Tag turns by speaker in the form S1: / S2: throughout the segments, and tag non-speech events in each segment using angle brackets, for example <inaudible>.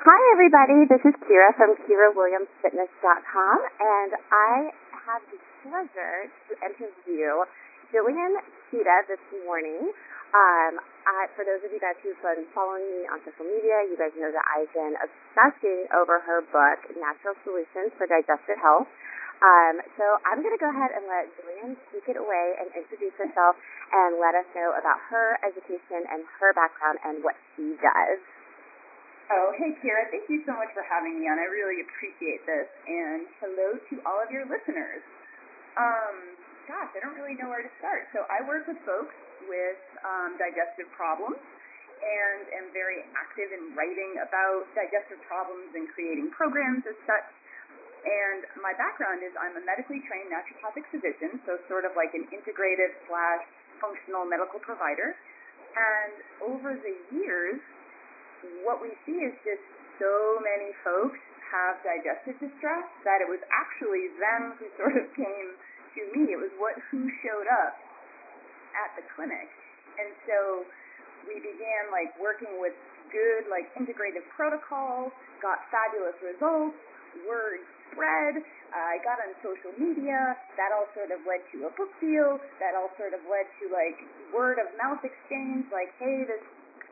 S1: Hi, everybody. This is Kira from KiraWilliamsFitness.com, and I have the pleasure to interview Jillian Teta this morning. Um, I, for those of you guys who've been following me on social media, you guys know that I've been obsessing over her book, Natural Solutions for Digestive Health. Um, so I'm going to go ahead and let Jillian take it away and introduce herself and let us know about her education and her background and what she does.
S2: Oh, hey, Kira. Thank you so much for having me on. I really appreciate this. And hello to all of your listeners. Um, gosh, I don't really know where to start. So I work with folks with um, digestive problems and am very active in writing about digestive problems and creating programs as such. And my background is I'm a medically trained naturopathic physician, so sort of like an integrative slash functional medical provider. And over the years, what we see is just so many folks have digestive distress that it was actually them who sort of <laughs> came to me. It was what who showed up at the clinic. And so we began like working with good like integrative protocols, got fabulous results, word spread. I got on social media. That all sort of led to a book deal. That all sort of led to like word of mouth exchange. Like, hey, this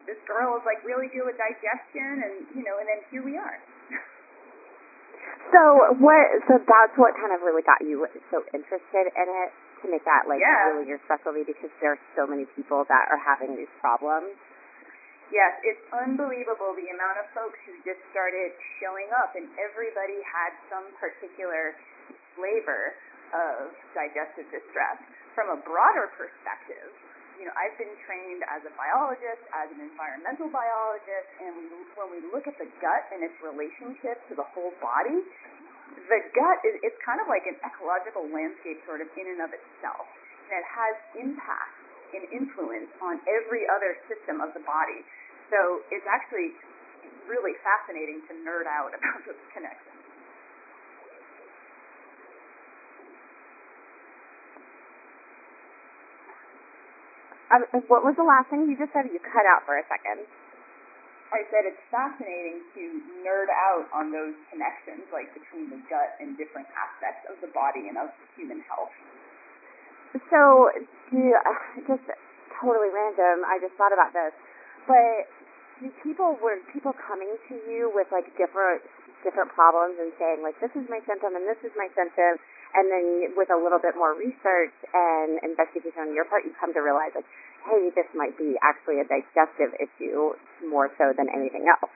S2: this girl is like really good with digestion, and you know, and then here we are. <laughs>
S1: So what? So that's what kind of really got you so interested in it to make that like
S2: yeah.
S1: really your specialty because there are so many people that are having these problems.
S2: Yes, it's unbelievable the amount of folks who just started showing up, and everybody had some particular flavor of digestive distress. From a broader perspective, you know, I've been trained as a biologist, as an environmental biologist, and when we look at the gut and its relationship to the whole body, the gut is it's kind of like an ecological landscape sort of in and of itself. And it has impact and influence on every other system of the body. So it's actually really fascinating to nerd out <laughs> about those connections.
S1: Um, what was the last thing you just said? You cut out for a second.
S2: I said it's fascinating to nerd out on those connections, like between the gut and different aspects of the body and of human health.
S1: So, do you, uh, just totally random. I just thought about this, but do people were people coming to you with like different different problems and saying like this is my symptom and this is my symptom and then with a little bit more research and investigation on your part you come to realize like hey this might be actually a digestive issue more so than anything else.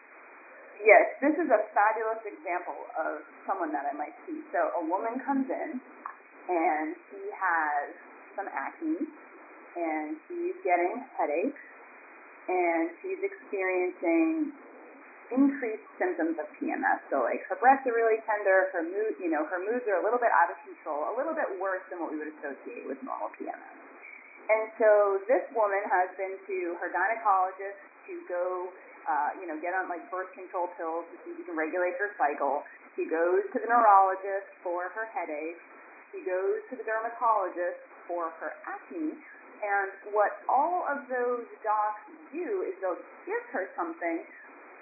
S2: Yes this is a fabulous example of someone that i might see. So a woman comes in and she has some acne and she's getting headaches and she's experiencing increased symptoms of PMS. So like her breasts are really tender, her mood, you know, her moods are a little bit out of control, a little bit worse than what we would associate with normal PMS. And so this woman has been to her gynecologist to go, uh, you know, get on like birth control pills to see if she can regulate her cycle. She goes to the neurologist for her headache. She goes to the dermatologist for her acne. And what all of those docs do is they'll give her something,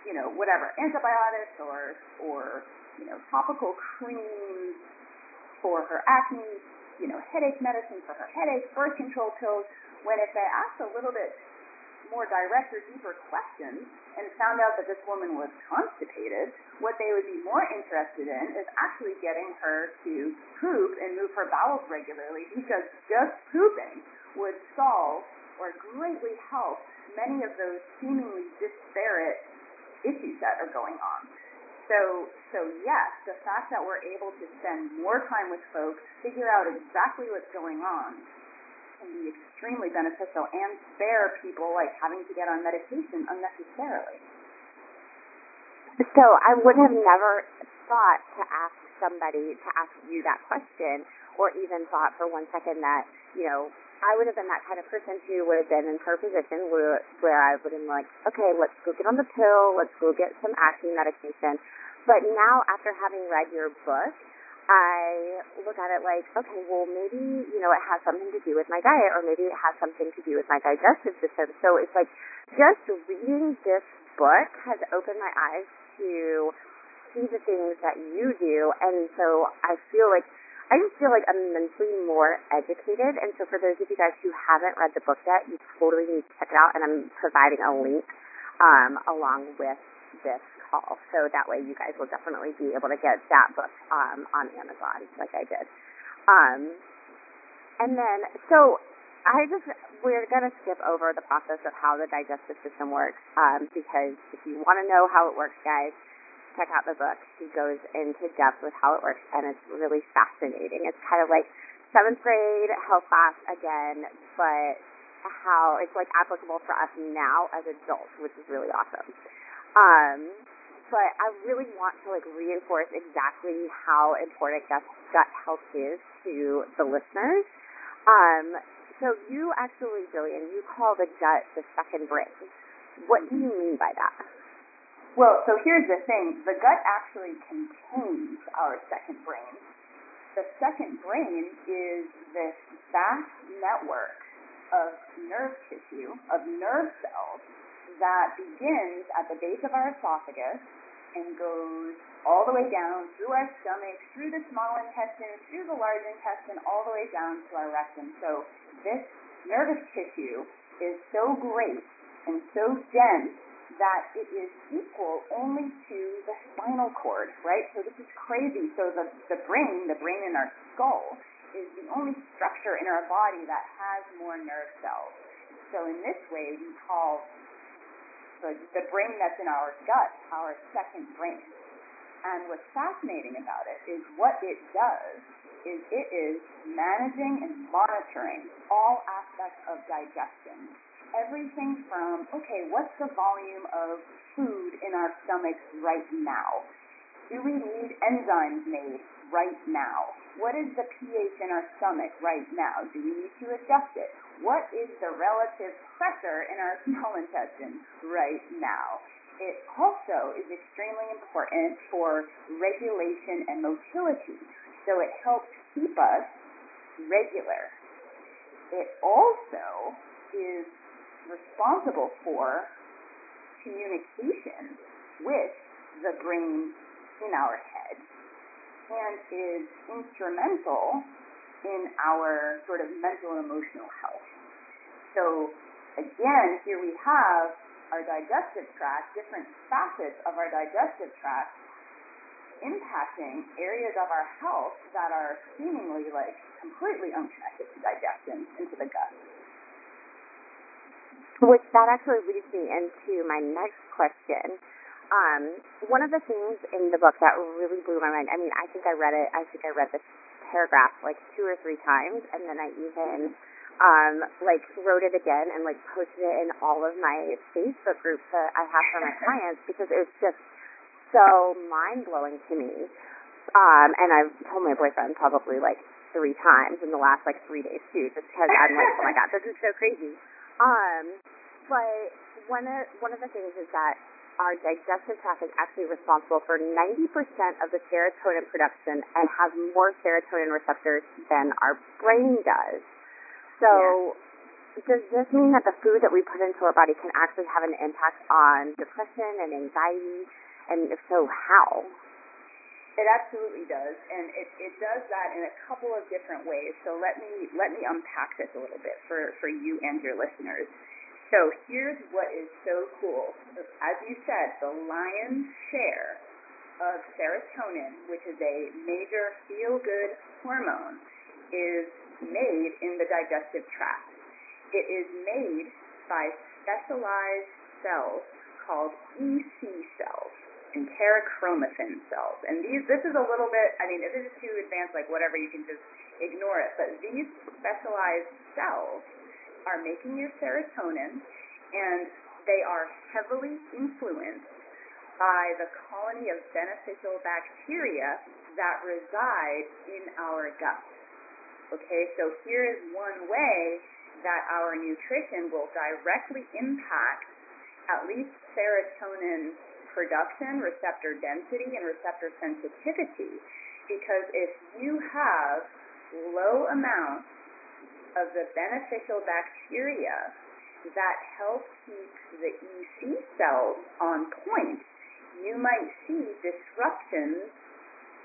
S2: you know, whatever, antibiotics or, or, you know, topical creams for her acne, you know, headache medicine for her headache, birth control pills, when if they asked a little bit more direct or deeper questions and found out that this woman was constipated, what they would be more interested in is actually getting her to poop and move her bowels regularly because just pooping would solve or greatly help many of those seemingly disparate issues that are going on. So, so yes, the fact that we're able to spend more time with folks, figure out exactly what's going on, can be extremely beneficial and spare people like having to get on medication unnecessarily.
S1: So I would have never thought to ask somebody to ask you that question or even thought for one second that, you know, I would have been that kind of person who would have been in her position where where I would have been like, okay, let's go get on the pill, let's go get some acne medication. But now, after having read your book, I look at it like, okay, well, maybe you know it has something to do with my diet, or maybe it has something to do with my digestive system. So it's like just reading this book has opened my eyes to see the things that you do. And so I feel like I just feel like I'm immensely more educated. And so for those of you guys who haven't read the book yet, you totally need to check it out. And I'm providing a link um, along with this call. So that way you guys will definitely be able to get that book um, on Amazon like I did. Um, and then, so I just, we're going to skip over the process of how the digestive system works um, because if you want to know how it works, guys, check out the book. She goes into depth with how it works, and it's really fascinating. It's kind of like seventh grade health class again, but how it's like applicable for us now as adults, which is really awesome. Um, but I really want to like reinforce exactly how important gut, gut health is to the listeners. Um, so you actually, Jillian, you call the gut the second brain. What do you mean by that?
S2: Well, so here's the thing. The gut actually contains our second brain. The second brain is this vast network of nerve tissue, of nerve cells, that begins at the base of our esophagus and goes all the way down through our stomach, through the small intestine, through the large intestine, all the way down to our rectum. So this nervous tissue is so great and so dense that it is equal only to the spinal cord, right? So this is crazy. So the, the brain, the brain in our skull, is the only structure in our body that has more nerve cells. So in this way, we call the, the brain that's in our gut our second brain. And what's fascinating about it is what it does is it is managing and monitoring all aspects of digestion everything from, okay, what's the volume of food in our stomachs right now? Do we need enzymes made right now? What is the pH in our stomach right now? Do we need to adjust it? What is the relative pressure in our <laughs> small intestine right now? It also is extremely important for regulation and motility. So it helps keep us regular. It also is responsible for communication with the brain in our head and is instrumental in our sort of mental and emotional health. So again, here we have our digestive tract, different facets of our digestive tract impacting areas of our health that are seemingly like completely unconnected to digestion into the gut.
S1: Which that actually leads me into my next question. Um, one of the things in the book that really blew my mind, I mean, I think I read it, I think I read this paragraph like two or three times, and then I even um, like wrote it again and like posted it in all of my Facebook groups that I have for my <laughs> clients because it was just so mind blowing to me. Um, and I've told my boyfriend probably like three times in the last like three days too, just because I'm like, oh my god, this is so crazy. Um, but one of one of the things is that our digestive tract is actually responsible for 90% of the serotonin production and has more serotonin receptors than our brain does. So, yeah. does this mean that the food that we put into our body can actually have an impact on depression and anxiety? And if so, how?
S2: It absolutely does, and it, it does that in a couple of different ways. So let me let me unpack this a little bit for, for you and your listeners. So here's what is so cool. As you said, the lion's share of serotonin, which is a major feel-good hormone, is made in the digestive tract. It is made by specialized cells called EC cells enterochromaffin cells. And these, this is a little bit, I mean, if this is too advanced, like whatever, you can just ignore it. But these specialized cells are making your serotonin, and they are heavily influenced by the colony of beneficial bacteria that reside in our gut. Okay, so here is one way that our nutrition will directly impact at least serotonin production, receptor density, and receptor sensitivity. Because if you have low amounts of the beneficial bacteria that help keep the EC cells on point, you might see disruptions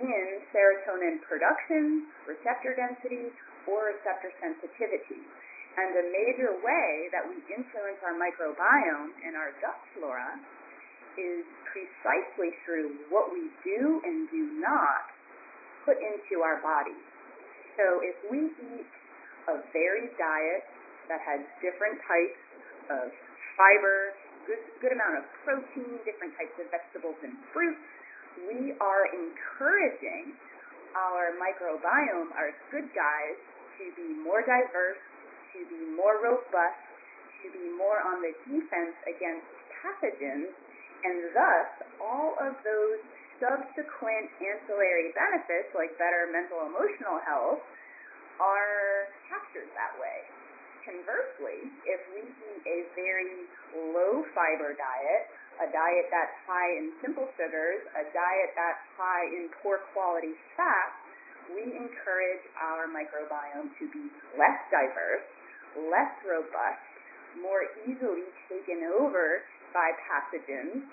S2: in serotonin production, receptor density, or receptor sensitivity. And a major way that we influence our microbiome and our gut flora is precisely through what we do and do not put into our body. So if we eat a varied diet that has different types of fiber, good, good amount of protein, different types of vegetables and fruits, we are encouraging our microbiome, our good guys, to be more diverse, to be more robust, to be more on the defense against pathogens, and thus all of those subsequent ancillary benefits like better mental emotional health are captured that way. Conversely, if we eat a very low fiber diet, a diet that's high in simple sugars, a diet that's high in poor quality fats, we encourage our microbiome to be less diverse, less robust, more easily taken over by pathogens.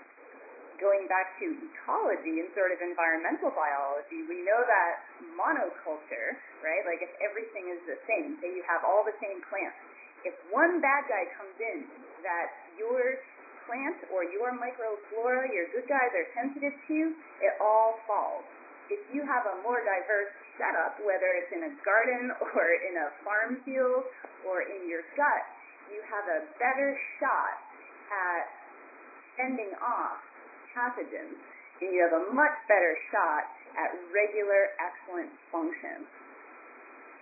S2: Going back to ecology and sort of environmental biology, we know that monoculture, right? Like if everything is the same, say you have all the same plants, if one bad guy comes in that your plant or your microflora, your good guys are sensitive to, it all falls. If you have a more diverse setup, whether it's in a garden or in a farm field or in your gut, you have a better shot at fending off pathogens, and you have a much better shot at regular, excellent function.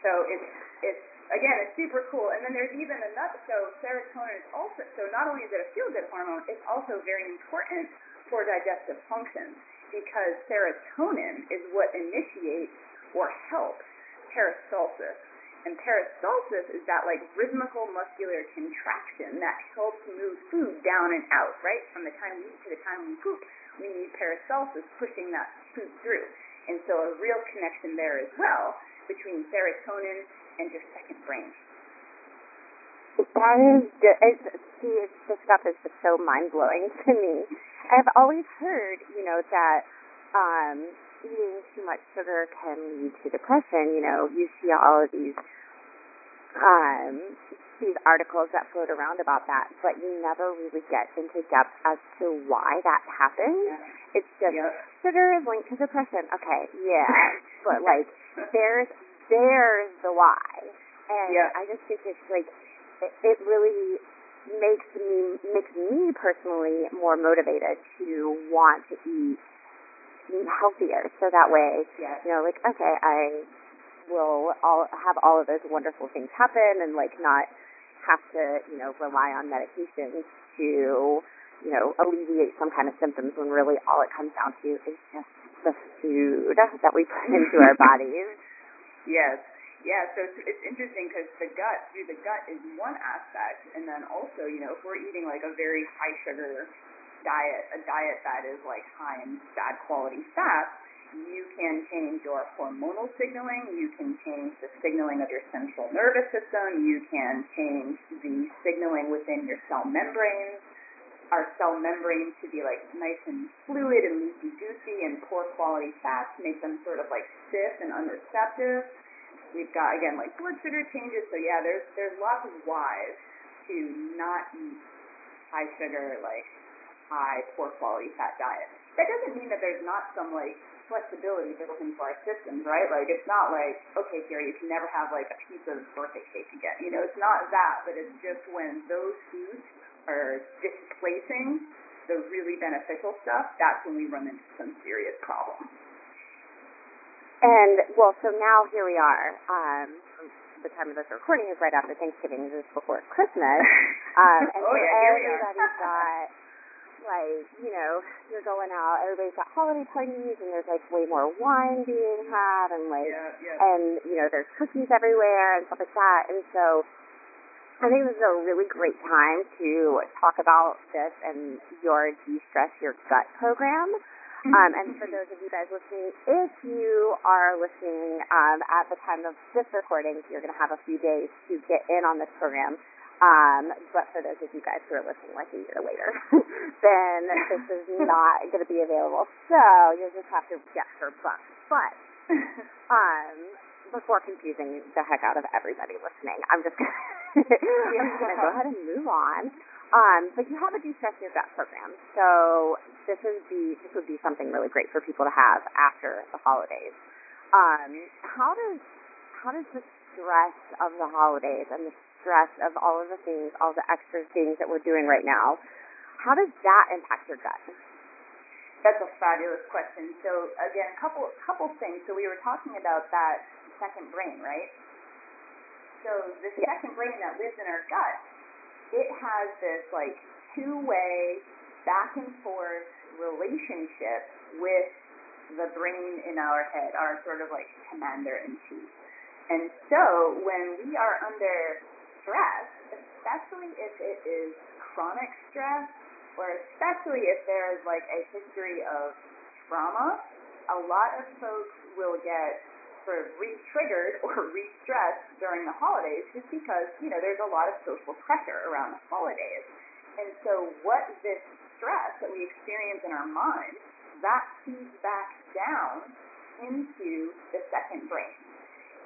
S2: So it's it's again, it's super cool. And then there's even another. So serotonin is also so not only is it a feel-good hormone, it's also very important for digestive function because serotonin is what initiates or helps peristalsis. And peristalsis is that like rhythmical muscular contraction that helps move food down and out, right? From the time we eat to the time we poop, we need peristalsis pushing that food through. And so a real connection there as well between serotonin and your second brain.
S1: That is, it's, see, it's, this stuff is just so mind blowing <laughs> to me. I've always heard, you know, that um, eating too much sugar can lead to depression. You know, you see all of these um, these articles that float around about that, but you never really get into depth as to why that happens.
S2: Yeah.
S1: It's just sugar is linked to depression. Okay, yeah, <laughs> but like there's there's the why, and
S2: Yeah.
S1: I just think it's like it, it really makes me makes me personally more motivated to want to eat eat healthier, so that way
S2: Yes.
S1: you know, like, okay, I will all have all of those wonderful things happen and like not have to, you know, rely on medications to, you know, alleviate some kind of symptoms when really all it comes down to is just the food that we put into our <laughs> bodies.
S2: Yes. Yeah, so it's, it's interesting because the gut, through the gut is one aspect, and then also, you know, if we're eating like a very high sugar diet, a diet that is like high in bad quality fats, you can change your hormonal signaling, you can change the signaling of your central nervous system, you can change the signaling within your cell membranes. Our cell membranes to be like nice and fluid and loosey goosey, and poor quality fats make them sort of like stiff and unreceptive. We've got again like blood sugar changes, so yeah, there's there's lots of whys to not eat high sugar, like high poor quality fat diet. That doesn't mean that there's not some like flexibility built into our systems, right? Like it's not like, okay, Gary, you can never have like a piece of birthday cake again. You know, it's not that, but it's just when those foods are displacing the really beneficial stuff, that's when we run into some serious problems.
S1: And well, so now here we are. Um, the time of this recording is right after Thanksgiving, just before Christmas. <laughs> Um, and
S2: oh
S1: so
S2: yeah, here
S1: everybody's got like, you know, you're going out, everybody's got holiday parties and there's like way more wine being had and like
S2: yeah, yeah.
S1: and you know, there's cookies everywhere and stuff like that. And so I think this is a really great time to talk about this and your de-stress your gut program. Um, and for those of you guys listening, if you are listening um, at the time of this recording, you're going to have a few days to get in on this program. Um, but for those of you guys who are listening like a year later, <laughs> then this is <laughs> not going to be available. So you'll just have to get her book. But <laughs> um, before confusing the heck out of everybody listening, I'm just going to go ahead and move on. Um, but you have a de-stress your gut program, so this is the this would be something really great for people to have after the holidays. Um, how does how does the stress of the holidays and the stress of all of the things, all the extra things that we're doing right now, how does that impact your gut?
S2: That's a fabulous question. So again, a couple couple things. So we were talking about that second brain, right? So the
S1: Yeah.
S2: second brain that lives in our gut, it has this like two-way back and forth relationship with the brain in our head, our sort of like commander in chief. And so when we are under stress, especially if it is chronic stress, or especially if there is like a history of trauma, a lot of folks will get sort of re-triggered or <laughs> re-stressed during the holidays just because, you know, there's a lot of social pressure around the holidays. And so what this stress that we experience in our mind, that feeds back down into the second brain.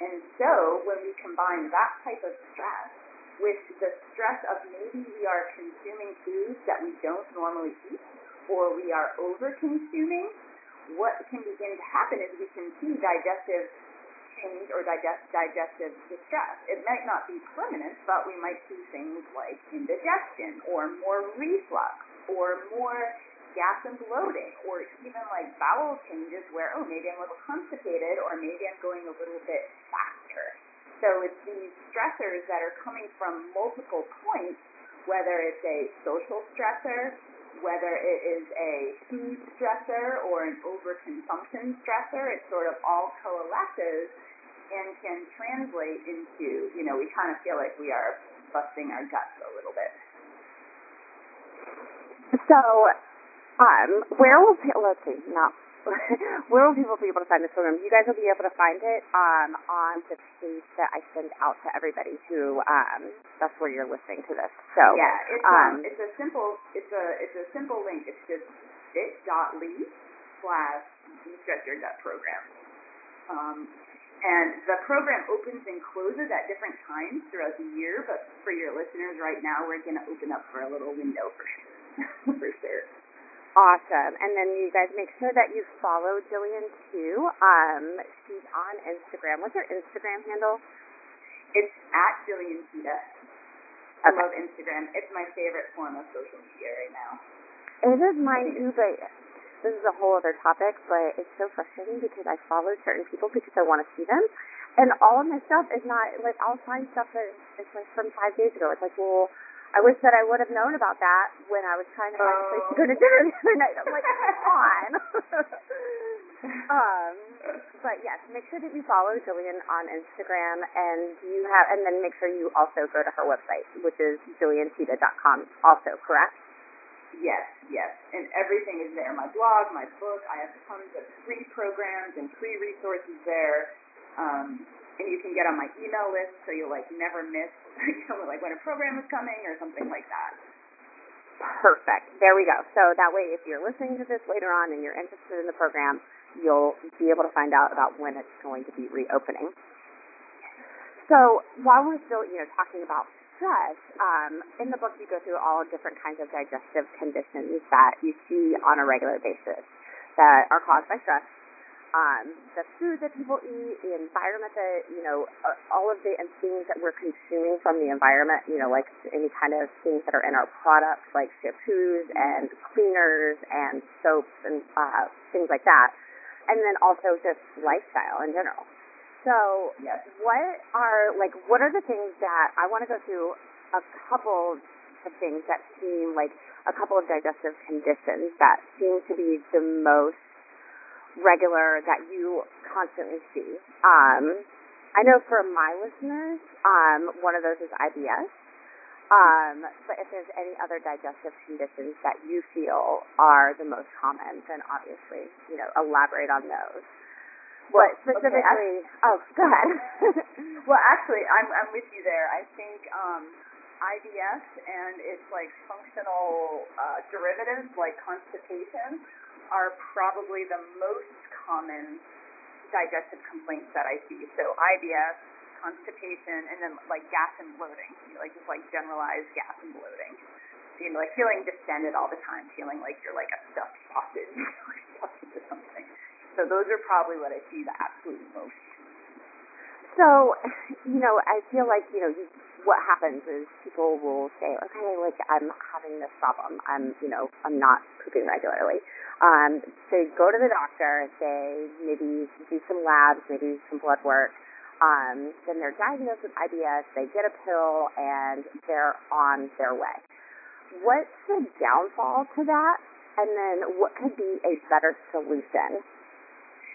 S2: And so when we combine that type of stress with the stress of maybe we are consuming foods that we don't normally eat or we are over consuming, what can begin to happen is we can see digestive change or digest, digestive distress. It might not be permanent, but we might see things like indigestion or more reflux or more gas and bloating or even like bowel changes where, oh, maybe I'm a little constipated or maybe I'm going a little bit faster. So it's these stressors that are coming from multiple points, whether it's a social stressor, whether it is a food stressor or an overconsumption stressor, it sort of all coalesces and can translate into, you know, we kind of feel like we are busting our guts a little bit.
S1: So, um, where will let's see, no, <laughs> where will people be able to find this program? You guys will be able to find it um, on the page that I send out to everybody who um, that's where you're listening to this. So
S2: yeah, it's um,
S1: um,
S2: it's a simple it's a it's a simple link. It's just bit.ly slash program. Um, and the program opens and closes at different times throughout the year, but for your listeners right now, we're going to open up for a little window for sure. <laughs> for sure.
S1: Awesome. And then you guys make sure that you follow Jillian too. Um, she's on Instagram. What's her Instagram handle?
S2: It's at Jillian Teta. I
S1: Okay.
S2: love Instagram. It's my favorite form of social media right now.
S1: It is mine too, but this is a whole other topic, but it's so frustrating because I follow certain people because I want to see them. And all of my stuff is not, like, I'll find stuff that is like from five days ago. It's like, well, I wish that I would have known about that when I was trying to find a place to go to dinner the other night. I'm like, come on. <laughs> um, but yes, make sure that you follow Jillian on Instagram and you have, and then make sure you also go to her website, which is jillianteta.com also, correct?
S2: Yes, yes. And everything is there. My blog, my book. I have tons of free programs and free resources there. Um, and you can get on my email list so you'll like never miss <laughs> you know, like when a program is coming or something like that.
S1: Perfect. There we go. So that way, if you're listening to this later on and you're interested in the program, you'll be able to find out about when it's going to be reopening. So while we're still, you know, talking about stress, um, in the book you go through all different kinds of digestive conditions that you see on a regular basis that are caused by stress. Um, the food that people eat, the environment that, you know, all of the and things that we're consuming from the environment, you know, like any kind of things that are in our products, like shampoos and cleaners and soaps and uh, things like that. And then also just lifestyle in general. So,
S2: Yes.
S1: what are like what are the things that I want to go through a couple of things that seem like a couple of digestive conditions that seem to be the most regular that you constantly see. Um, I know for my listeners, um, one of those is IBS. Um, but if there's any other digestive conditions that you feel are the most common, then obviously, you know, elaborate on those.
S2: Well,
S1: but
S2: okay,
S1: specifically, oh, go ahead. <laughs>
S2: Well, actually, I'm I'm with you there. I think um, IBS and its like functional uh, derivatives like constipation are probably the most common digestive complaints that I see. So IBS, constipation, and then like gas and bloating, you know, like just like generalized gas and bloating. You know, like feeling distended all the time, feeling like you're like a stuffed sausage, <laughs> into something. So those are probably what I see the absolute most.
S1: So, you know, I feel like, you know, you, what happens is people will say, okay, like I'm having this problem. I'm, you know, I'm not pooping regularly. Um, so go to the doctor, say maybe do some labs, maybe some blood work. Um, then they're diagnosed with IBS, they get a pill, and they're on their way. What's the downfall to that? And then what could be a better solution?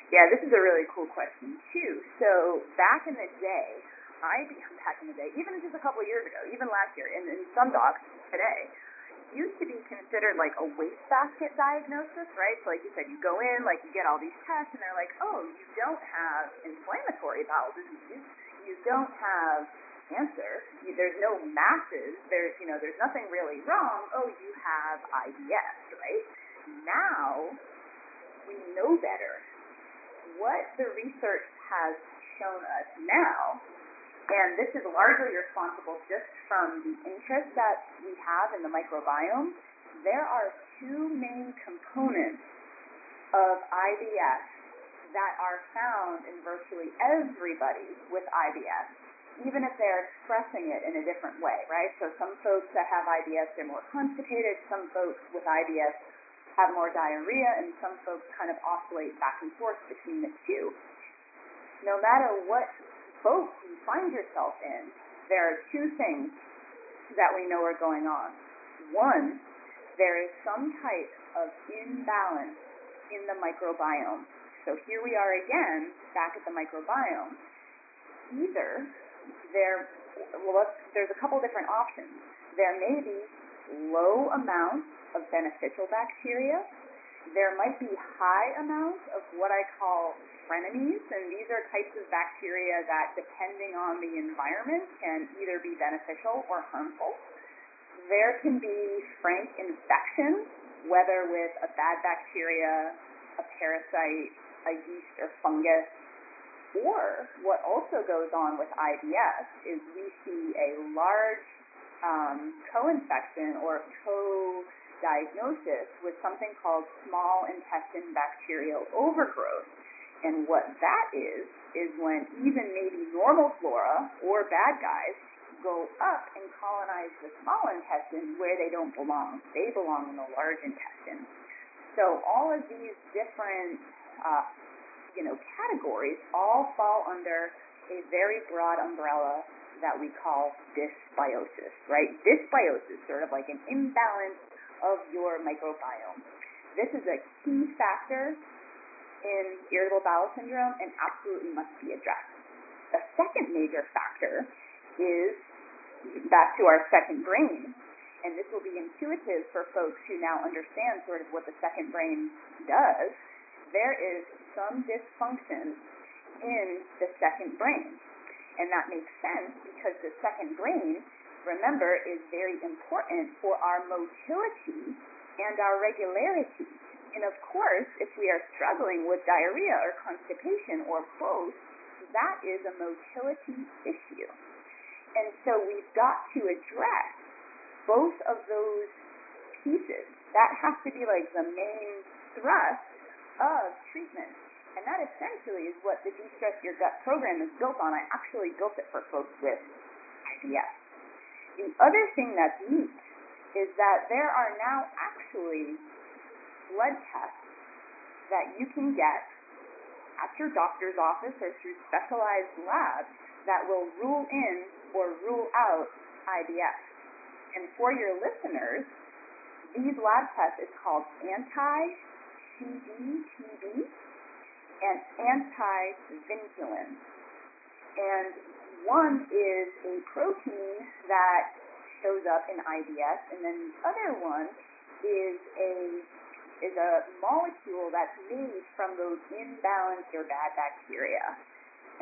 S2: Yeah, this is a really cool question too. So back in the day, I back in the day, even just a couple years ago, even last year, and in some docs today, used to be considered like a wastebasket diagnosis, right? So like you said, you go in, like you get all these tests, and they're like, oh, you don't have inflammatory bowel disease, you don't have cancer, you, there's no masses, there's you know, there's nothing really wrong. Oh, you have IBS, right? Now we know better what the research has shown us now, and this is largely responsible just from the interest that we have in the microbiome, there are two main components of IBS that are found in virtually everybody with IBS, even if they're expressing it in a different way, right? So some folks that have IBS they're more constipated, some folks with IBS have more diarrhea, and some folks kind of oscillate back and forth between the two. No matter what boat you find yourself in, there are two things that we know are going on. One, there is some type of imbalance in the microbiome. So here we are again, back at the microbiome. Either there, well, there's a couple different options. There may be low amounts of beneficial bacteria. There might be high amounts of what I call frenemies, and these are types of bacteria that, depending on the environment, can either be beneficial or harmful. There can be frank infection, whether with a bad bacteria, a parasite, a yeast or fungus, or what also goes on with IBS is we see a large um, co-infection or co diagnosis with something called small intestine bacterial overgrowth. And what that is, is when even maybe normal flora or bad guys go up and colonize the small intestine where they don't belong. They belong in the large intestine. So all of these different, uh, you know, categories all fall under a very broad umbrella that we call dysbiosis, right? Dysbiosis, sort of like an imbalance of your microbiome. This is a key factor in irritable bowel syndrome and absolutely must be addressed. The second major factor is back to our second brain, and this will be intuitive for folks who now understand sort of what the second brain does. There is some dysfunction in the second brain. And that makes sense because the second brain remember, is very important for our motility and our regularity. And of course, if we are struggling with diarrhea or constipation or both, that is a motility issue. And so we've got to address both of those pieces. That has to be like the main thrust of treatment. And that essentially is what the De-Stress Your Gut program is built on. I actually built it for folks with IBS. The other thing that's neat is that there are now actually blood tests that you can get at your doctor's office or through specialized labs that will rule in or rule out IBS. And for your listeners, these lab tests is called anti-CdtB and anti-vinculin. And one is a protein that shows up in IBS, and then the other one is a is a molecule that's made from those imbalanced or bad bacteria.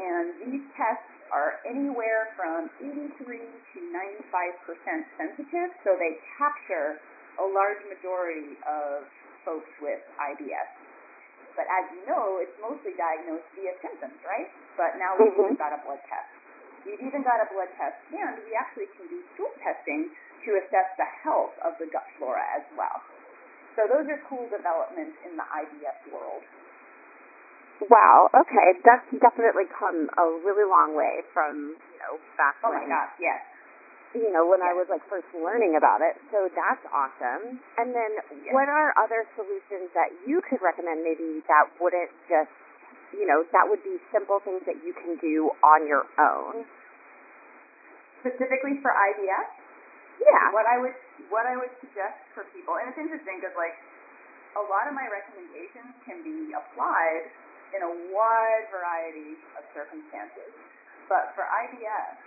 S2: And these tests are anywhere from 83 to 95% sensitive, so they capture a large majority of folks with IBS. But as you know, it's mostly diagnosed via symptoms, right? But now we've
S1: Mhm.
S2: got a blood test. We've even got a blood test, and we actually can do stool testing to assess the health of the gut flora as well. So those are cool developments in the IBS world.
S1: Wow. Okay, that's definitely come a really long way from you know back
S2: Oh my
S1: when
S2: gosh, yes.
S1: you know when I was like first learning about it. So that's awesome. And then
S2: Yes.
S1: what are other solutions that you could recommend? Maybe that wouldn't just you know that would be simple things that you can do on your own.
S2: Specifically for IBS,
S1: Yeah.
S2: what I would what I would suggest for people, and it's interesting because like a lot of my recommendations can be applied in a wide variety of circumstances. But for IBS,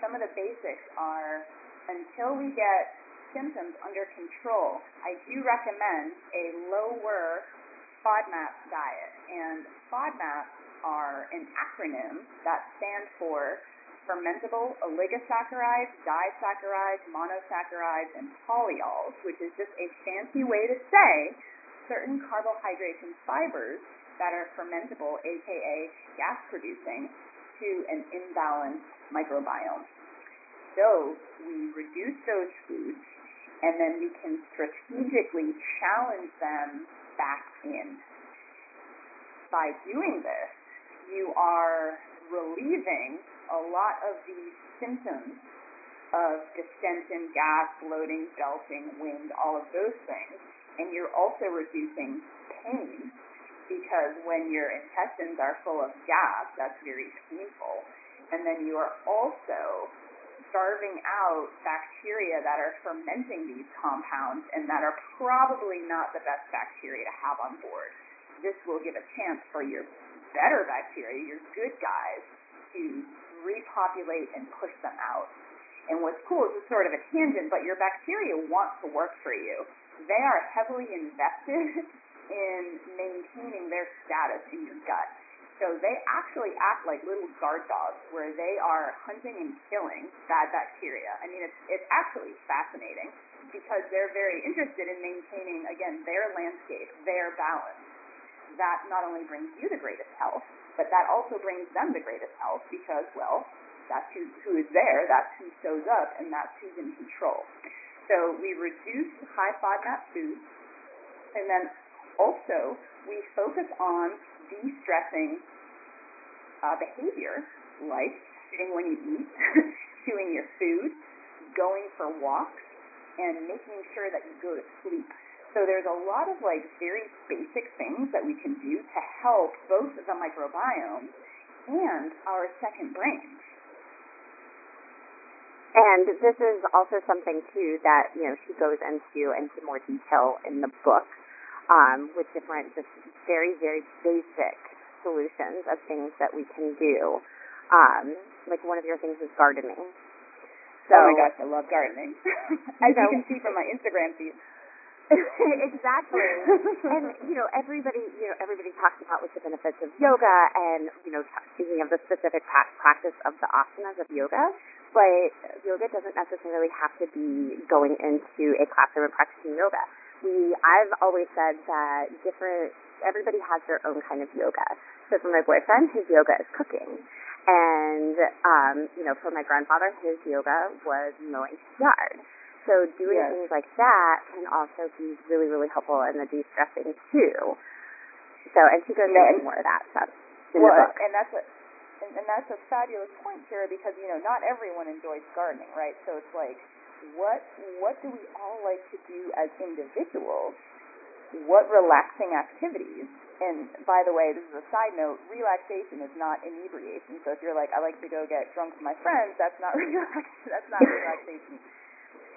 S2: some of the basics are until we get symptoms under control, I do recommend a lower FODMAP diet. And FODMAPs are an acronym that stands for fermentable oligosaccharides, disaccharides, monosaccharides, and polyols, which is just a fancy way to say certain carbohydrates and fibers that are fermentable, aka gas producing, to an imbalanced microbiome. So we reduce those foods and then we can strategically challenge them back in. By doing this, you are relieving a lot of these symptoms of distension, gas, bloating, belching, wind, all of those things. And you're also reducing pain because when your intestines are full of gas, that's very painful. And then you are also starving out bacteria that are fermenting these compounds and that are probably not the best bacteria to have on board. This will give a chance for your better bacteria, your good guys, to repopulate and push them out. And what's cool is it's sort of a tangent, but your bacteria want to work for you. They are heavily invested <laughs> in maintaining their status in your gut. So they actually act like little guard dogs where they are hunting and killing bad bacteria. I mean, it's, it's actually fascinating because they're very interested in maintaining, again, their landscape, their balance. That not only brings you the greatest health, but that also brings them the greatest health because, well, that's who, who is there, that's who shows up, and that's who's in control. So we reduce high FODMAP foods, and then also we focus on de-stressing uh, behavior like sitting when you eat, <laughs> chewing your food, going for walks, and making sure that you go to sleep. So there's a lot of like very basic things that we can do to help both the microbiome and our second brains.
S1: And this is also something too that you know she goes into into more detail in the book um, with different just very very basic solutions of things that we can do. Um, like one of your things is gardening. So,
S2: oh my gosh, I love gardening. <laughs> As you can see from my Instagram feed. <laughs>
S1: exactly. <laughs> and you know everybody you know everybody talks about like the benefits of yoga and you know t- speaking of the specific pra- practice of the asanas of yoga but yoga doesn't necessarily have to be going into a classroom and practicing yoga. We i've always said that different everybody has their own kind of yoga. So for my boyfriend his yoga is cooking. And um you know for my grandfather his yoga was mowing his yard so doing
S2: Yes.
S1: things like that can also be really, really helpful in the de-stressing too. So, and she goes into more of that stuff in
S2: well,
S1: the book.
S2: and that's a and, and that's a fabulous point, Kira, because you know not everyone enjoys gardening, right? So it's like, what what do we all like to do as individuals? What relaxing activities? And by the way, this is a side note: relaxation is not inebriation. So if you're like, I like to go get drunk with my friends, that's not <laughs> relax. That's not relaxation.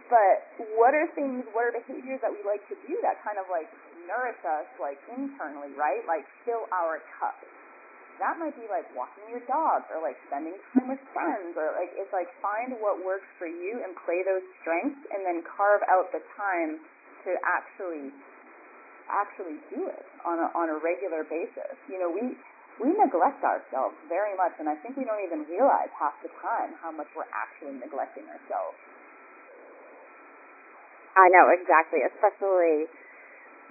S2: But what are things, what are behaviors that we like to do that kind of like nourish us like internally, right? Like fill our cup. That might be like walking your dog or like spending time with friends or like it's like find what works for you and play those strengths and then carve out the time to actually actually do it on a on a regular basis. You know, we we neglect ourselves very much, and I think we don't even realize half the time how much we're actually neglecting ourselves.
S1: I know exactly, especially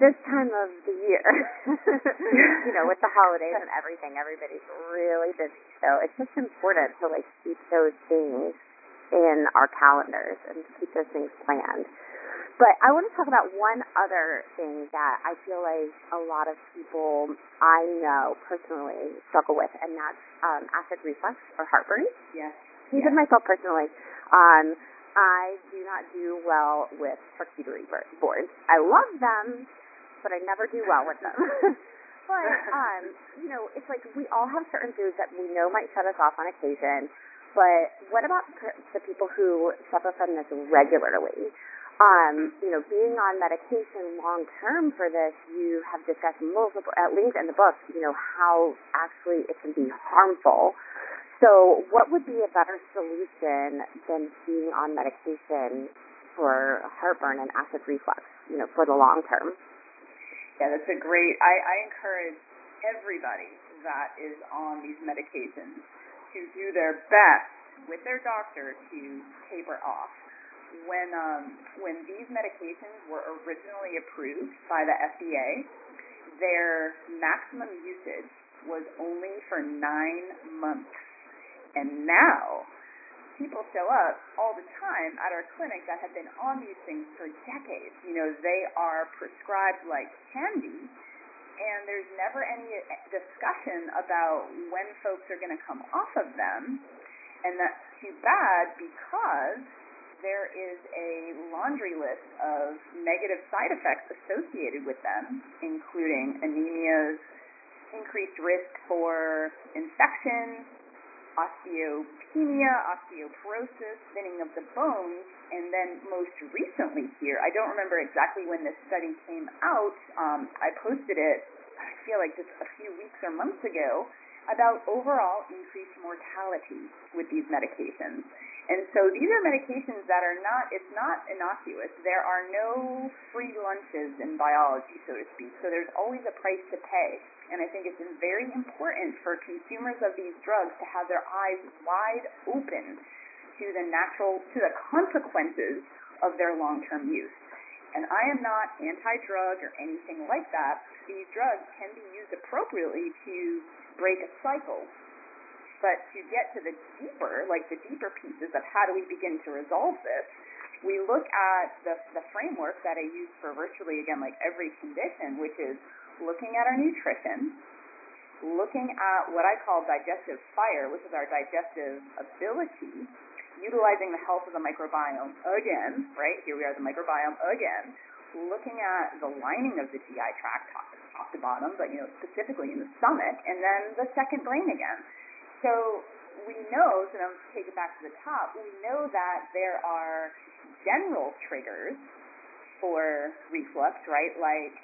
S1: this time of the year. <laughs> you know, with the holidays and everything, everybody's really busy. So it's just important to like keep those things in our calendars and keep those things planned. But I want to talk about one other thing that I feel like a lot of people I know personally struggle with, and that's um, acid reflux or heartburn.
S2: Yes.
S1: Even yes. myself personally. Um, I do not do well with charcuterie boards. I love them, but I never do well with them. <laughs> but <laughs> um, you know, it's like we all have certain foods that we know might shut us off on occasion. But what about the people who suffer from this regularly? um, you know, being on medication long term for this, you have discussed multiple, at least in the book, you know, how actually it can be harmful. So, what would be a better solution than being on medication for heartburn and acid reflux, you know, for the long term?
S2: Yeah, that's a great. I, I encourage everybody that is on these medications to do their best with their doctor to taper off when um, when these medications were originally approved by the FDA, their maximum usage was only for nine months, and now people show up all the time at our clinic that have been on these things for decades. You know, they are prescribed like candy, and there's never any discussion about when folks are going to come off of them, and that's too bad because there is a laundry list of negative side effects associated with them, including anemias, increased risk for infection, osteopenia, osteoporosis, thinning of the bones, and then most recently here, I don't remember exactly when this study came out, um, I posted it, I feel like just a few weeks or months ago, about overall increased mortality with these medications. And so these are medications that are not, it's not innocuous. There are no free lunches in biology, so to speak. So there's always a price to pay. And I think it's very important for consumers of these drugs to have their eyes wide open to the natural, to the consequences of their long-term use. And I am not anti-drug or anything like that. These drugs can be used appropriately to break a cycle but to get to the deeper, like the deeper pieces of how do we begin to resolve this, we look at the, the framework that I use for virtually, again, like every condition, which is looking at our nutrition, looking at what I call digestive fire, which is our digestive ability, utilizing the health of the microbiome again, right? Here we are, the microbiome again, looking at the lining of the GI tract, top, top to bottom, but you know, specifically in the stomach, and then the second brain again. So we know, so I'm take it back to the top, we know that there are general triggers for reflux, right? Like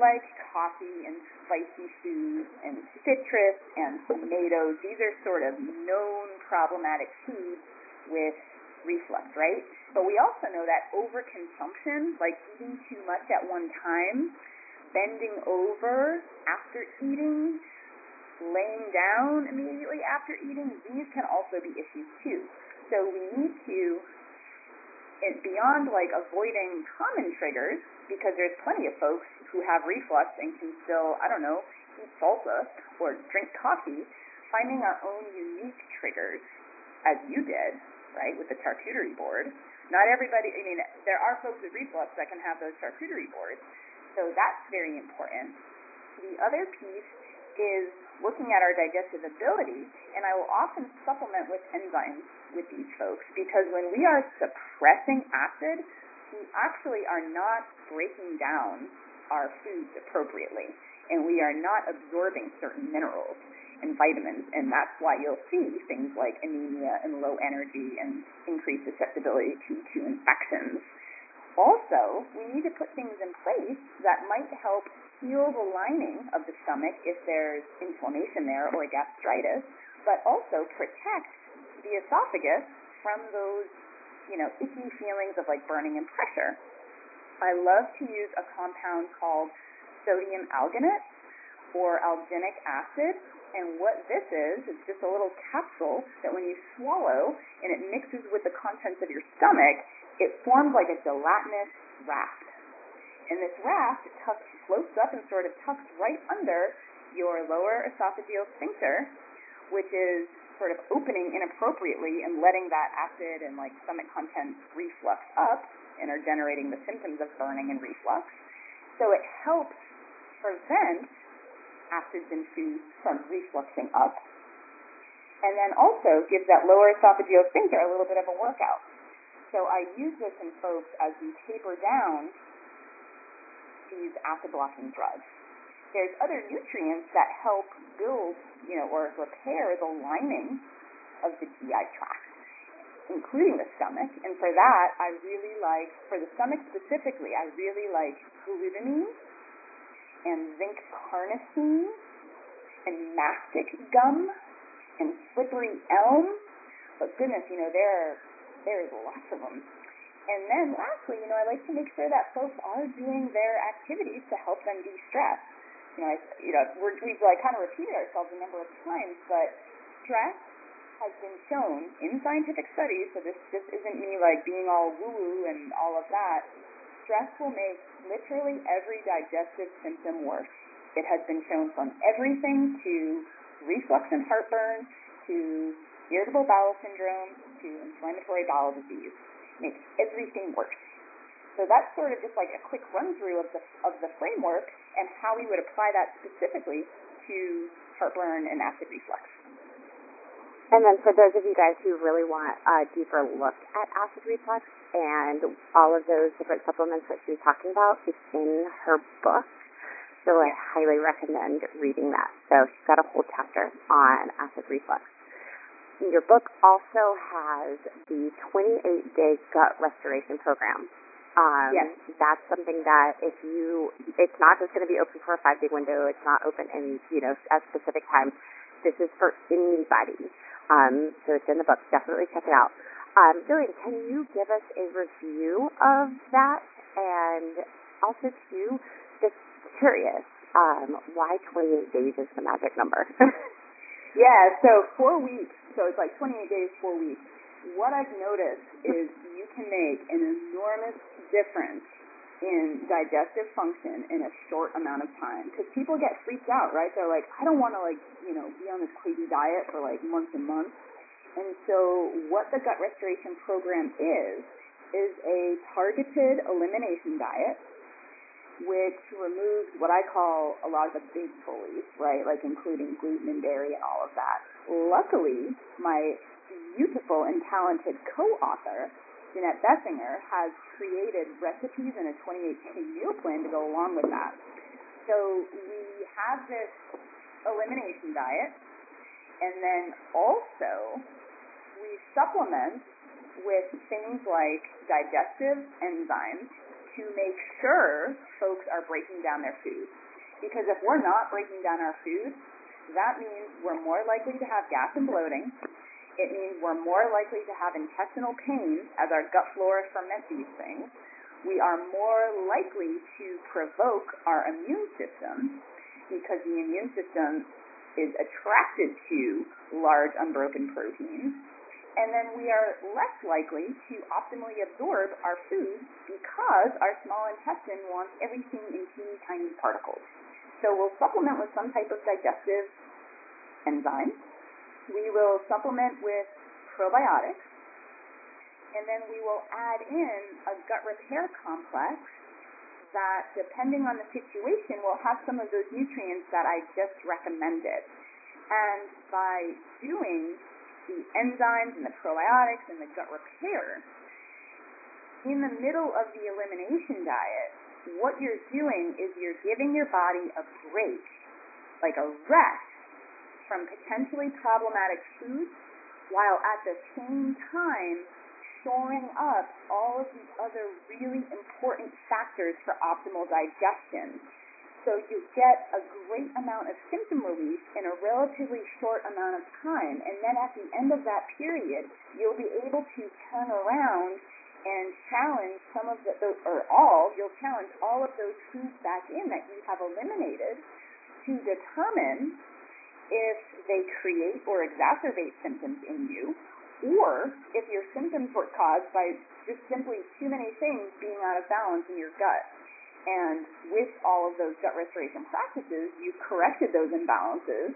S2: like coffee and spicy foods and citrus and tomatoes. These are sort of known problematic foods with reflux, right? But we also know that overconsumption, like eating too much at one time, bending over after eating, laying down immediately after eating, these can also be issues too. So we need to, beyond like avoiding common triggers, because there's plenty of folks who have reflux and can still, I don't know, eat salsa or drink coffee, finding our own unique triggers, as you did, right, with the charcuterie board. Not everybody, I mean, there are folks with reflux that can have those charcuterie boards, so that's very important. The other piece is looking at our digestive ability, and I will often supplement with enzymes with these folks because when we are suppressing acid, we actually are not breaking down our foods appropriately, and we are not absorbing certain minerals and vitamins, and that's why you'll see things like anemia and low energy and increased susceptibility to, to infections. Also, we need to put things in place that might help heal the lining of the stomach if there's inflammation there or gastritis, but also protect the esophagus from those, you know, icky feelings of like burning and pressure. I love to use a compound called sodium alginate. or alginic acid. And what this is, is just a little capsule that when you swallow and it mixes with the contents of your stomach, it forms like a gelatinous raft. And this raft tucks, floats up and sort of tucks right under your lower esophageal sphincter, which is sort of opening inappropriately and letting that acid and like stomach contents reflux up and are generating the symptoms of burning and reflux. So it helps prevent acids in food from refluxing up. And then also gives that lower esophageal sphincter a little bit of a workout. So I use this in folks as we taper down these acid blocking drugs. There's other nutrients that help build, you know, or repair the lining of the GI tract, including the stomach. And for that, I really like, for the stomach specifically, I really like glutamine and zinc carnosine and mastic gum and slippery elm. But goodness, you know, there are, there's lots of them. And then lastly, you know, I like to make sure that folks are doing their activities to help them de-stress. You know, I, you know, we're, we've like kind of repeated ourselves a number of times, but stress has been shown in scientific studies, so this, this isn't me like being all woo-woo and all of that, stress will make literally every digestive symptom worse. It has been shown from everything to reflux and heartburn to irritable bowel syndrome to inflammatory bowel disease. It makes everything worse. So that's sort of just like a quick run through of the of the framework and how we would apply that specifically to heartburn and acid reflux.
S1: And then for those of you guys who really want a deeper look at acid reflux and all of those different supplements that she was talking about, it's in her book. So I highly recommend reading that. So she's got a whole chapter on acid reflux. Your book also has the 28 day gut restoration program. Um,
S2: yes.
S1: That's something that if you, it's not just going to be open for a five day window. It's not open any, you know, at specific times. This is for anybody. Um, so it's in the book. Definitely check it out. Um, Jillian, can you give us a review of that? And also, too, just curious, um, why 28 days is the magic number? <laughs>
S2: yeah, so four weeks. So it's like 28 days, four weeks. What I've noticed is can make an enormous difference in digestive function in a short amount of time. Because people get freaked out, right? They're like, I don't want to like, you know, be on this crazy diet for like months and months. And so what the gut restoration program is, is a targeted elimination diet which removes what I call a lot of the big bullies, right? Like including gluten and dairy and all of that. Luckily, my beautiful and talented co-author Jeannette Bessinger has created recipes and a 28-day meal plan to go along with that. So we have this elimination diet, and then also we supplement with things like digestive enzymes to make sure folks are breaking down their food. Because if we're not breaking down our food, that means we're more likely to have gas and bloating, it means we're more likely to have intestinal pain as our gut flora ferment these things. We are more likely to provoke our immune system because the immune system is attracted to large unbroken proteins. And then we are less likely to optimally absorb our food because our small intestine wants everything in teeny tiny particles. So we'll supplement with some type of digestive enzyme we will supplement with probiotics, and then we will add in a gut repair complex that, depending on the situation, will have some of those nutrients that I just recommended. And by doing the enzymes and the probiotics and the gut repair, in the middle of the elimination diet, what you're doing is you're giving your body a break, like a rest from potentially problematic foods while at the same time shoring up all of the other really important factors for optimal digestion. So you get a great amount of symptom relief in a relatively short amount of time. And then at the end of that period, you'll be able to turn around and challenge some of the, or all, you'll challenge all of those foods back in that you have eliminated to determine if they create or exacerbate symptoms in you, or if your symptoms were caused by just simply too many things being out of balance in your gut. And with all of those gut restoration practices, you've corrected those imbalances,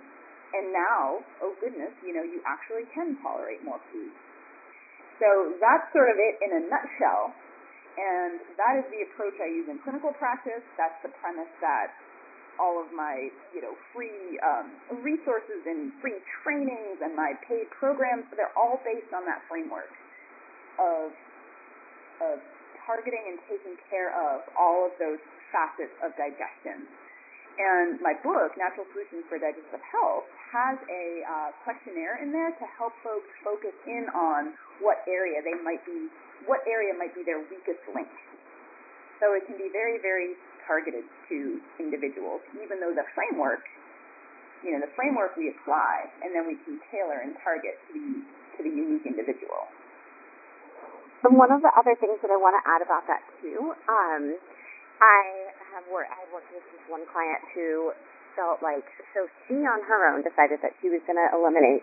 S2: and now, oh goodness, you know, you actually can tolerate more food. So that's sort of it in a nutshell. And that is the approach I use in clinical practice. That's the premise that all of my, you know, free um, resources and free trainings and my paid programs, they're all based on that framework of, of targeting and taking care of all of those facets of digestion. And my book, Natural Solutions for Digestive Health, has a uh, questionnaire in there to help folks focus in on what area they might be, what area might be their weakest link. So it can be very, very targeted to individuals, even though the framework, you know, the framework we apply, and then we can tailor and target to the to the unique individual.
S1: And one of the other things that I want to add about that too, um, I have worked. I worked with this one client who felt like so she on her own decided that she was going to eliminate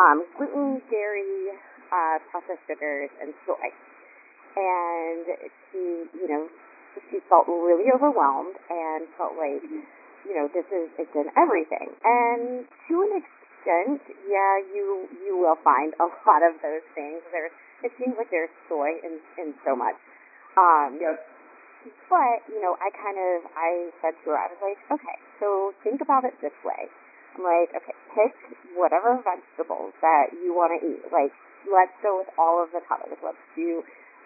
S1: um, gluten, dairy, uh, processed sugars, and soy. And she, you know, she felt really overwhelmed and felt like, you know, this is it's in everything. And to an extent, yeah, you you will find a <laughs> lot of those things. There's it seems like there's soy in in so much. Um
S2: yep.
S1: but, you know, I kind of I said to her, I was like, Okay, so think about it this way. I'm like, okay, pick whatever vegetables that you want to eat. Like, let's go with all of the colors. Let's do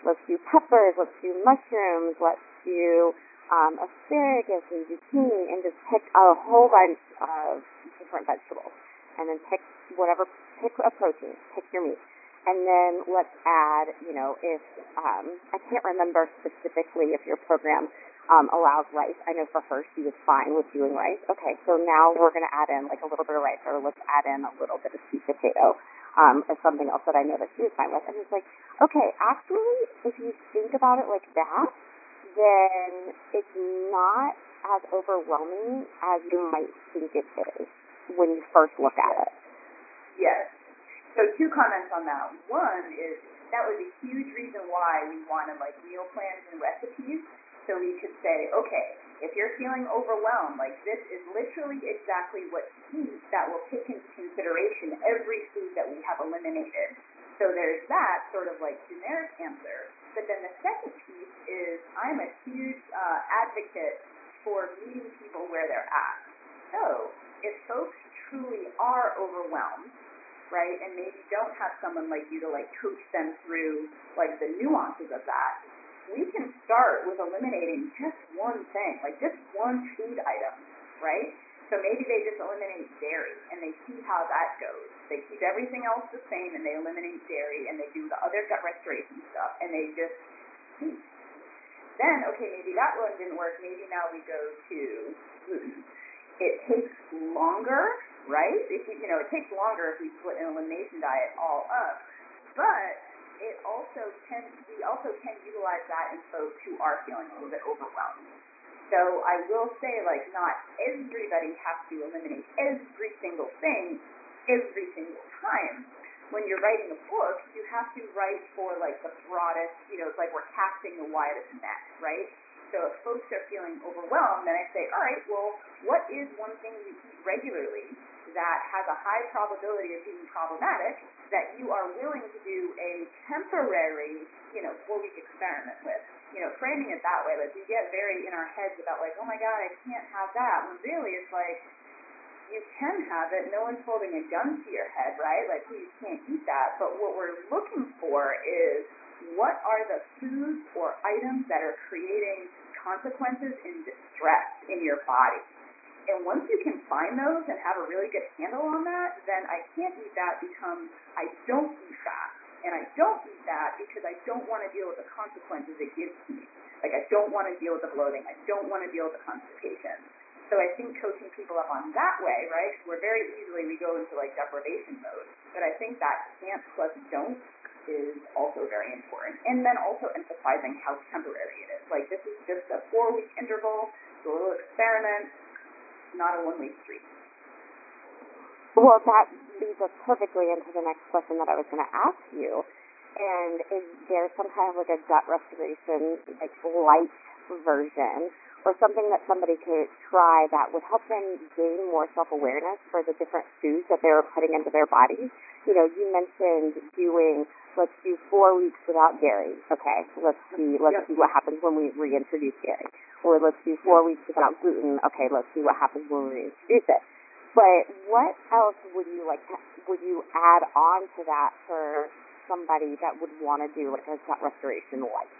S1: let's do peppers, let's do mushrooms, let's do um, asparagus and zucchini, and just pick a whole bunch of different vegetables, and then pick whatever, pick a protein, pick your meat, and then let's add, you know, if um, I can't remember specifically if your program um, allows rice. I know for her she was fine with doing rice. Okay, so now we're going to add in like a little bit of rice, or let's add in a little bit of sweet potato. Um, or something else that I know that she was fine with. And it's like, okay, actually, if you think about it like that, then it's not as overwhelming as you might think it is when you first look at it.
S2: Yes. So two comments on that. One is that was a huge reason why we wanted like meal plans and recipes so we could say, okay, if you're feeling overwhelmed, like this is literally exactly what to eat that will take into consideration every food that we have eliminated. So there's that sort of like generic answer. But then the second piece is I'm a huge uh, advocate for meeting people where they're at. So if folks truly are overwhelmed, right, and maybe don't have someone like you to like coach them through like the nuances of that, we can start with eliminating just one thing, like just one food item, right? So maybe they just eliminate dairy and they see how that goes. They keep everything else the same and they eliminate dairy and they do the other gut restoration stuff and they just see. Then, okay, maybe that one didn't work. Maybe now we go to gluten. It takes longer, right? If you, you know, it takes longer if we split an elimination diet all up. But it also can we also can utilize that in folks who are feeling a little bit overwhelmed. So I will say, like, not everybody has to eliminate every single thing every single time. When you're writing a book, you have to write for like the broadest, you know, it's like we're casting the widest net, right? So if folks are feeling overwhelmed, then I say, all right, well, what is one thing you eat regularly that has a high probability of being problematic that you are willing to do a temporary, you know, four week experiment with. You know, framing it that way, like we get very in our heads about like, oh my god, I can't have that. When really it's like you can have it. No one's holding a gun to your head, right? Like, you can't eat that. But what we're looking for is what are the foods or items that are creating consequences and distress in your body? And once you can find those and have a really good handle on that, then I can't eat that becomes I don't eat that. And I don't eat that because I don't want to deal with the consequences it gives me. Like I don't want to deal with the bloating. I don't want to deal with the constipation. So I think coaching people up on that way, right? Where very easily we go into like deprivation mode. But I think that can't plus don't is also very important. And then also emphasizing how temporary it is. Like this is just a four week interval, it's a little experiment not a one-way street.
S1: Well, that leads us perfectly into the next question that I was going to ask you. And is there some kind of like a gut restoration, like light version, or something that somebody could try that would help them gain more self-awareness for the different foods that they're putting into their bodies? You know, you mentioned doing, let's do four weeks without dairy. Okay, let's see, let's see what happens when we reintroduce dairy. Or let's do four weeks without gluten. Okay, let's see what happens when we reintroduce it. But what else would you like? Would you add on to that for somebody that would want to do like a gut restoration like?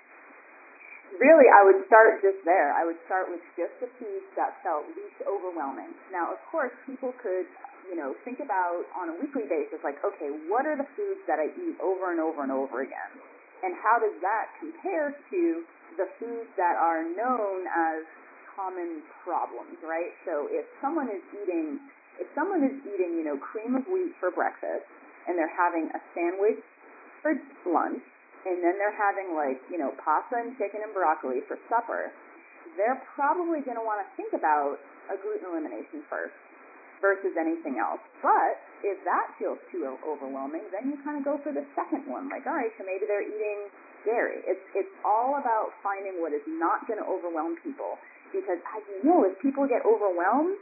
S2: Really, I would start just there. I would start with just the foods that felt least overwhelming. Now, of course, people could, you know, think about on a weekly basis, like, okay, what are the foods that I eat over and over and over again? And how does that compare to the foods that are known as common problems, right? So if someone is eating, if someone is eating, you know, cream of wheat for breakfast, and they're having a sandwich for lunch, and then they're having like, you know, pasta and chicken and broccoli for supper, they're probably going to want to think about a gluten elimination first versus anything else. But if that feels too overwhelming, then you kind of go for the second one. Like, all right, so maybe they're eating dairy. It's it's all about finding what is not going to overwhelm people. Because as you know, if people get overwhelmed,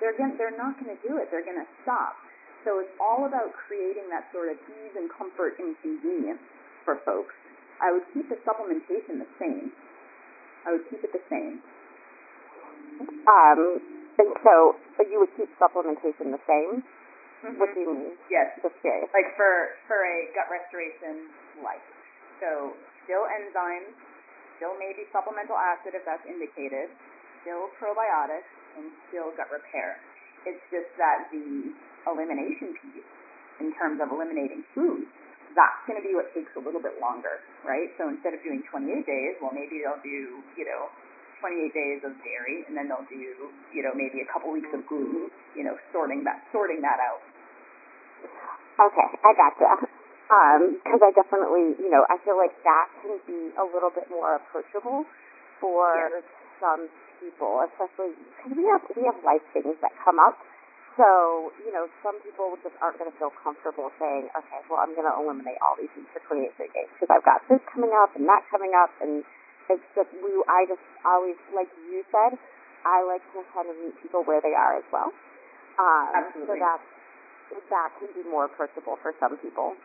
S2: they're going they're not going to do it. They're going to stop. So it's all about creating that sort of ease and comfort and convenience for folks. I would keep the supplementation the same. I would keep it the same.
S1: Um, and so you would keep supplementation the same. What do you mean?
S2: Yes.
S1: Just curious.
S2: like for for a gut restoration life. So still enzymes, still maybe supplemental acid if that's indicated, still probiotics, and still gut repair. It's just that the elimination piece, in terms of eliminating foods, that's going to be what takes a little bit longer, right? So instead of doing 28 days, well, maybe they'll do, you know, 28 days of dairy, and then they'll do, you know, maybe a couple weeks of gluten, you know, sorting that sorting that out.
S1: Okay, I gotcha. Um, because I definitely, you know, I feel like that can be a little bit more approachable for
S2: Yes.
S1: some people, especially because we have we have life things that come up. So, you know, some people just aren't going to feel comfortable saying, okay, well, I'm going to eliminate all these things for 28 straight days because I've got this coming up and that coming up, and it's just we. I just always, like you said, I like to kind of meet people where they are as well. Um, So that that can be more approachable for some people.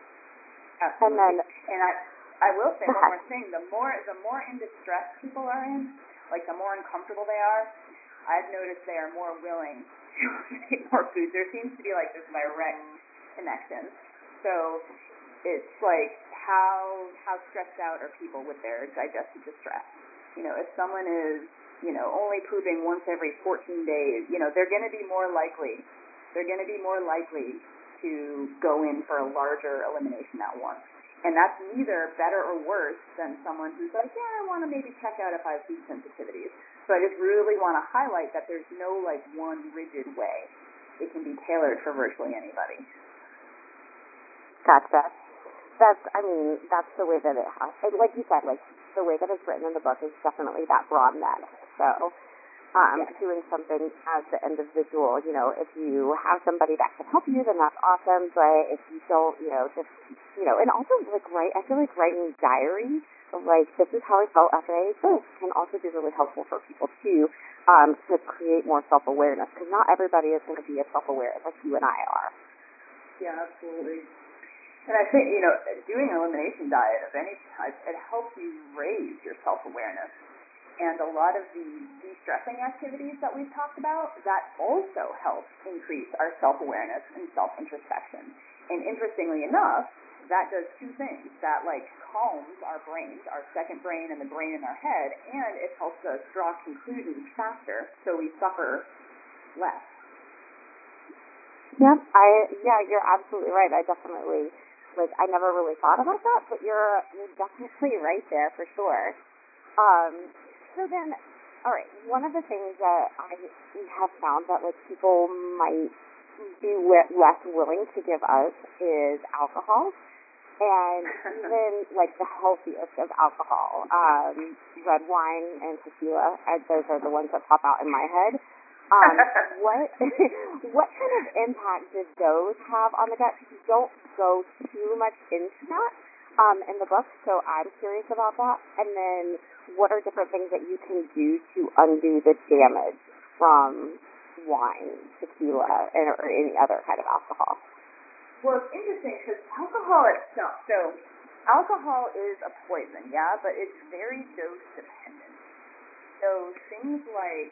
S2: Absolutely.
S1: And then,
S2: And I, I will say one more thing. The more, the more in distress people are in, like the more uncomfortable they are, I've noticed they are more willing to eat more food. There seems to be like this direct connection. So it's like how how stressed out are people with their digestive distress? You know, if someone is you know only pooping once every 14 days, you know they're going to be more likely they're going to be more likely to go in for a larger elimination at once. And that's neither better or worse than someone who's like, yeah, I want to maybe check out if I have food sensitivities. So I just really want to highlight that there's no like one rigid way. It can be tailored for virtually anybody.
S1: gotcha. That's, I mean, that's the way that it has. Like you said, like the way that it's written in the book is definitely that broad net. So, um,
S2: Yeah.
S1: doing something as the individual, you know, if you have somebody that can help you, then that's awesome. But if you don't, you know, just, you know, and also like write. I feel like writing diary, of, like this is how I felt after I ate this, can also be really helpful for people too, um, to create more self awareness. Because not everybody is going to be as self aware like you and I are.
S2: Yeah, absolutely. And I think, you know, doing an elimination diet of any type, it helps you raise your self-awareness. And a lot of the de-stressing activities that we've talked about, that also helps increase our self-awareness and self-introspection. And interestingly enough, that does two things. That like calms our brains, our second brain and the brain in our head, and it helps us draw conclusions faster so we suffer less.
S1: Yep. I yeah, you're absolutely right. I definitely like I never really thought about that, but you're you're definitely right there for sure. Um so then all right, one of the things that I have found that like people might be less willing to give us is alcohol. And <laughs> even like the healthiest of alcohol, um, red wine and tequila, uh, those are the ones that pop out in my head. Um, <laughs> what <laughs> what kind of impact did those have on the gut? Don't go too much into that um, in the book, so I'm curious about that. And then, what are different things that you can do to undo the damage from wine, tequila, and, or any other kind of alcohol?
S2: Well, it's interesting because alcohol itself. So, alcohol is a poison, yeah, but it's very dose dependent. So things like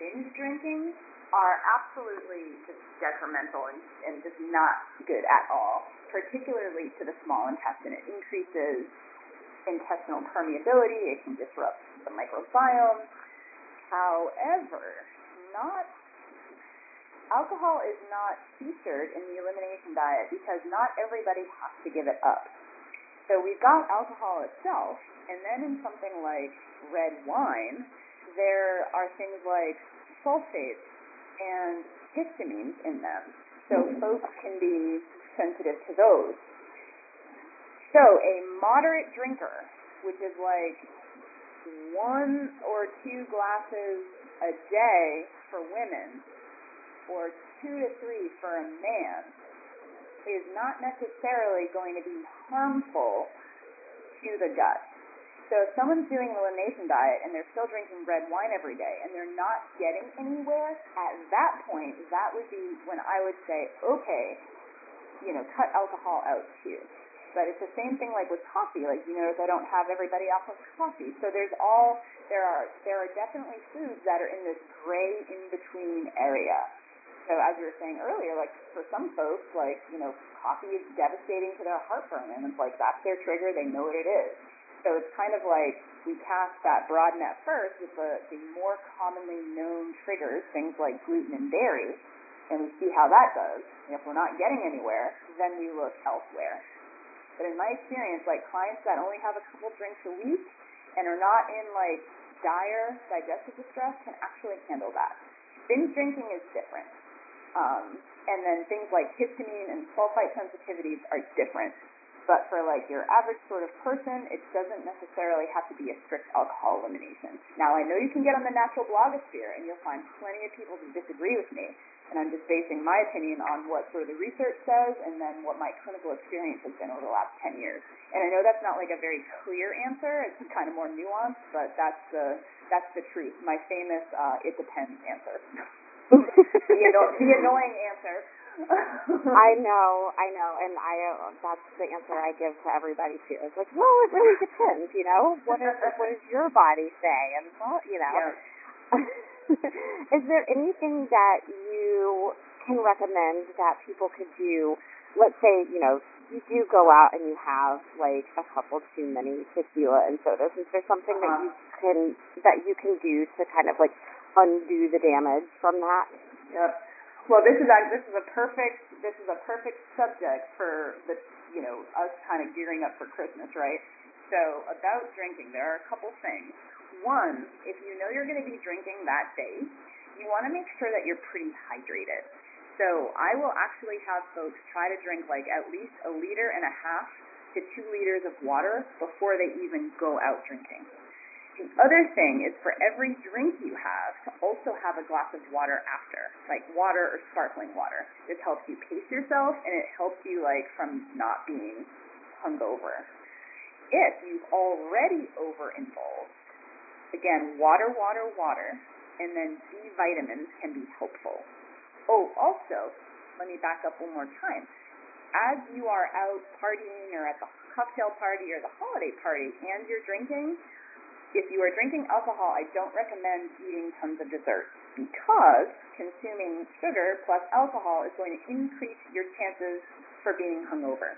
S2: binge drinking are absolutely just detrimental and, and just not good at all, particularly to the small intestine. It increases intestinal permeability, it can disrupt the microbiome. However, not alcohol is not featured in the elimination diet because not everybody has to give it up. So we've got alcohol itself, and then in something like red wine, there are things like sulfates and histamines in them. So hmm. folks can be sensitive to those. So a moderate drinker, which is like one or two glasses a day for women, or two to three for a man, is not necessarily going to be harmful to the gut. So if someone's doing an elimination diet and they're still drinking red wine every day and they're not getting anywhere, at that point, that would be when I would say, okay, you know, cut alcohol out too. But it's the same thing like with coffee. Like you notice I don't have everybody off of coffee. So there's all there are there are definitely foods that are in this gray in between area. So as you were saying earlier, like for some folks, like you know, coffee is devastating to their heartburn, and it's like that's their trigger. They know what it is. So it's kind of like we cast that broad net first with the, the more commonly known triggers, things like gluten and dairy, and we see how that does. And if we're not getting anywhere, then we look elsewhere. But in my experience, like clients that only have a couple drinks a week and are not in like dire digestive distress can actually handle that. Binge drinking is different. Um, and then things like histamine and sulfite sensitivities are different. But for like your average sort of person, it doesn't necessarily have to be a strict alcohol elimination. Now I know you can get on the natural blogosphere and you'll find plenty of people who disagree with me. And I'm just basing my opinion on what sort of the research says and then what my clinical experience has been over the last 10 years. And I know that's not like a very clear answer. It's kind of more nuanced, but that's the, that's the truth. My famous uh, it depends answer. <laughs> the, anno- the annoying answer. <laughs>
S1: I know, I know, and I uh, that's the answer I give to everybody too. It's like, well, it really depends, you know. What is what does your body say? And well, you know,
S2: Yeah. <laughs>
S1: is there anything that you can recommend that people could do? Let's say, you know, you do go out and you have like a couple too many tequila and sodas. Is there something that
S2: Uh-huh.
S1: you can that you can do to kind of like undo the damage from that?
S2: Yep. Well, this is this is a perfect this is a perfect subject for the you know us kind of gearing up for Christmas, right? So about drinking, there are a couple things. One, if you know you're going to be drinking that day, you want to make sure that you're pretty hydrated. So I will actually have folks try to drink like at least a liter and a half to two liters of water before they even go out drinking. The other thing is for every drink you have to also have a glass of water after, like water or sparkling water. This helps you pace yourself and it helps you like from not being hungover. If you've already overindulged, again, water, water, water, and then B vitamins can be helpful. Oh, also, let me back up one more time. As you are out partying or at the cocktail party or the holiday party and you're drinking, if you are drinking alcohol, I don't recommend eating tons of dessert because consuming sugar plus alcohol is going to increase your chances for being hungover.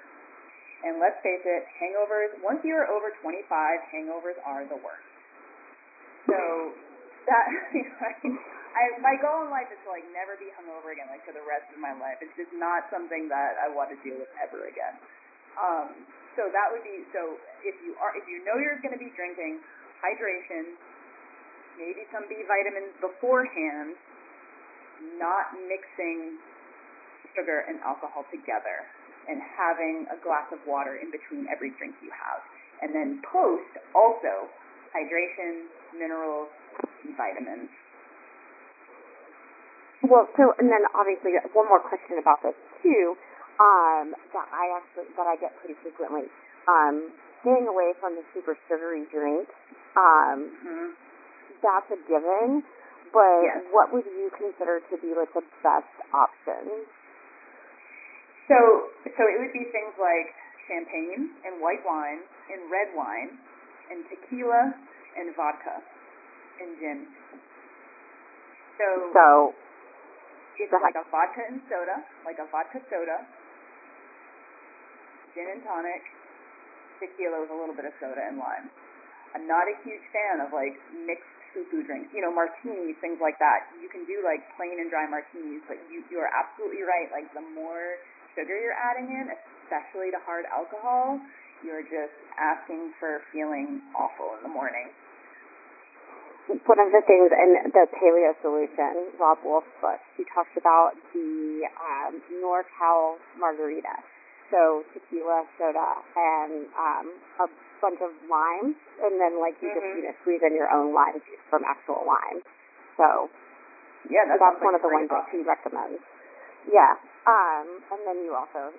S2: And let's face it, hangovers, once you are over 25, hangovers are the worst. So that, <laughs> I, my goal in life is to like never be hungover again, like for the rest of my life. It's just not something that I want to deal with ever again. Um, so that would be so if you are if you know you're going to be drinking, hydration, maybe some B vitamins beforehand, not mixing sugar and alcohol together, and having a glass of water in between every drink you have. And then post also hydration, minerals, B vitamins.
S1: Well, so and then obviously one more question about this too, um, that I actually that I get pretty frequently. Um, staying away from the super sugary drinks. Um,
S2: Mm-hmm.
S1: that's a given. But
S2: Yes.
S1: what would you consider to be like the best option?
S2: So, so it would be things like champagne and white wine and red wine and tequila and vodka and gin. So,
S1: So
S2: it's like a vodka and soda, like a vodka soda, gin and tonic, tequila with a little bit of soda and lime. I'm not a huge fan of like mixed fufu drinks, you know, martinis, things like that. You can do like plain and dry martinis, but you you are absolutely right. Like the more sugar you're adding in, especially to hard alcohol, you're just asking for feeling awful in the morning.
S1: one of the things in the paleo solution, Robb Wolf's book, he talks about the um, NorCal margarita. So tequila, soda, and um, a bunch of limes, and then like you just
S2: Mhm.
S1: you know squeeze in your own lime juice from actual lime. So
S2: Yeah, that
S1: that's one
S2: like
S1: of the ones that he recommends. Yeah. Um, and then you also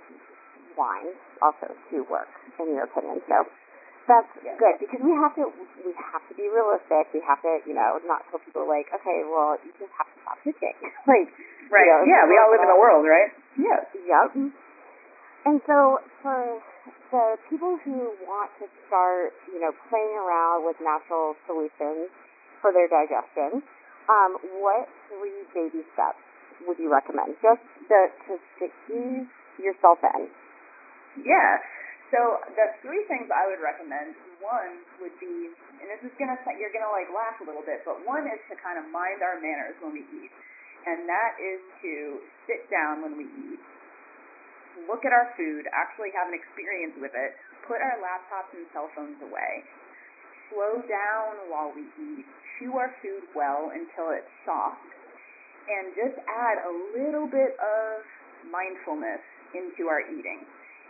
S1: wine also do work in your opinion. So that's
S2: Yeah.
S1: good because we have to we have to be realistic. We have to you know not tell people like okay well you just have to stop pitching <laughs> like
S2: Right.
S1: you know,
S2: yeah, we all live in a world, right? Yes.
S1: Yep. And so for the people who want to start, you know, playing around with natural solutions for their digestion, um, what three baby steps would you recommend? Just the, to, to ease yourself in.
S2: Yeah. So the three things I would recommend, one would be, and this is gonna you're gonna like laugh a little bit, but one is to kind of mind our manners when we eat, and that is to sit down when we eat, look at our food, actually have an experience with it, put our laptops and cell phones away, slow down while we eat, chew our food well until it's soft, and just add a little bit of mindfulness into our eating.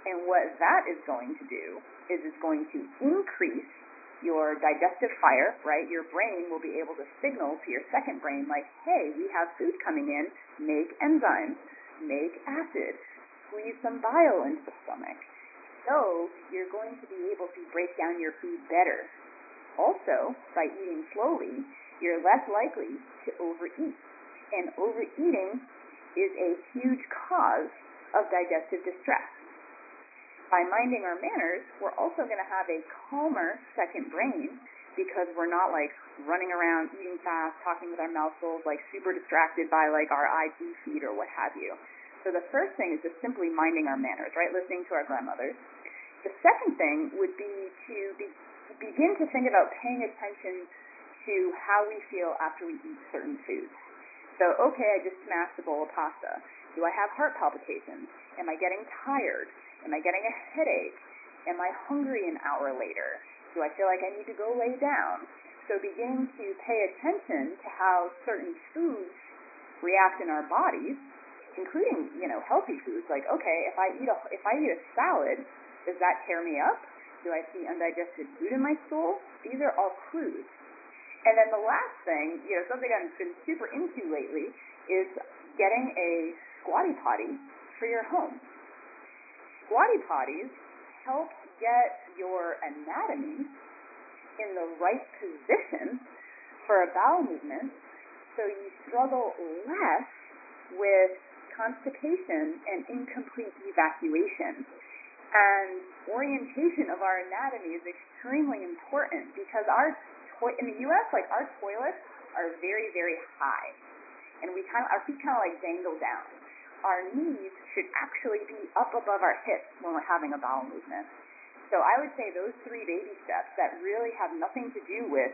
S2: And what that is going to do is it's going to increase your digestive fire, right? Your brain will be able to signal to your second brain, like, hey, we have food coming in, make enzymes, make acid, squeeze some bile into the stomach. So you're going to be able to break down your food better. Also, by eating slowly, you're less likely to overeat. And overeating is a huge cause of digestive distress. By minding our manners, we're also going to have a calmer second brain because we're not like running around eating fast, talking with our mouth full, like super distracted by like our IG feed or what have you. So the first thing is just simply minding our manners, right? Listening to our grandmothers. The second thing would be to be, begin to think about paying attention to how we feel after we eat certain foods. So, okay, I just smashed a bowl of pasta. Do I have heart palpitations? Am I getting tired? Am I getting a headache? Am I hungry an hour later? Do I feel like I need to go lay down? So beginning to pay attention to how certain foods react in our bodies, including, you know, healthy foods. Like, okay, if I eat a if I eat a salad, does that tear me up? Do I see undigested food in my stool? These are all clues. And then the last thing, you know, something I've been super into lately is getting a squatty potty for your home. Squatty potties help get your anatomy in the right position for a bowel movement so you struggle less with constipation and incomplete evacuation. And orientation of our anatomy is extremely important because our to- in the U.S., like our toilets are very, very high, and we kind of our feet kind of like dangle down. Our knees should actually be up above our hips when we're having a bowel movement. So I would say those three baby steps that really have nothing to do with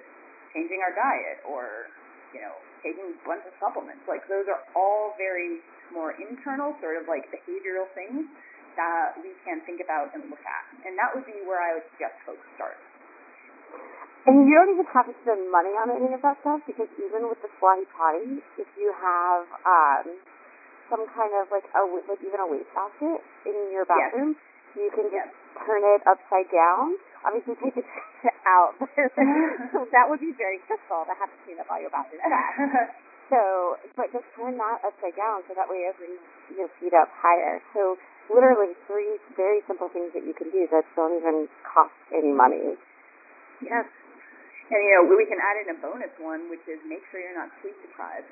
S2: changing our diet or you know taking a bunch of supplements. Like those are all very more internal, sort of like behavioral things that we can think about and look at. And that would be where I would suggest folks start.
S1: And you don't even have to spend money on any of that stuff because even with the squatty potty, if you have um, some kind of like a like even a wastebasket in your
S2: Yes.
S1: bathroom, you can just
S2: Yes.
S1: turn it upside down. Obviously, take it out. So <laughs> mm-hmm. that would be very stressful to have to clean up all your bathroom trash. <laughs> So, but just turn that upside down so that way bring your feet up higher. So literally three very simple things that you can do that don't even cost any money.
S2: Yes. And you know, we can add in a bonus one, which is make sure you're not sleep deprived.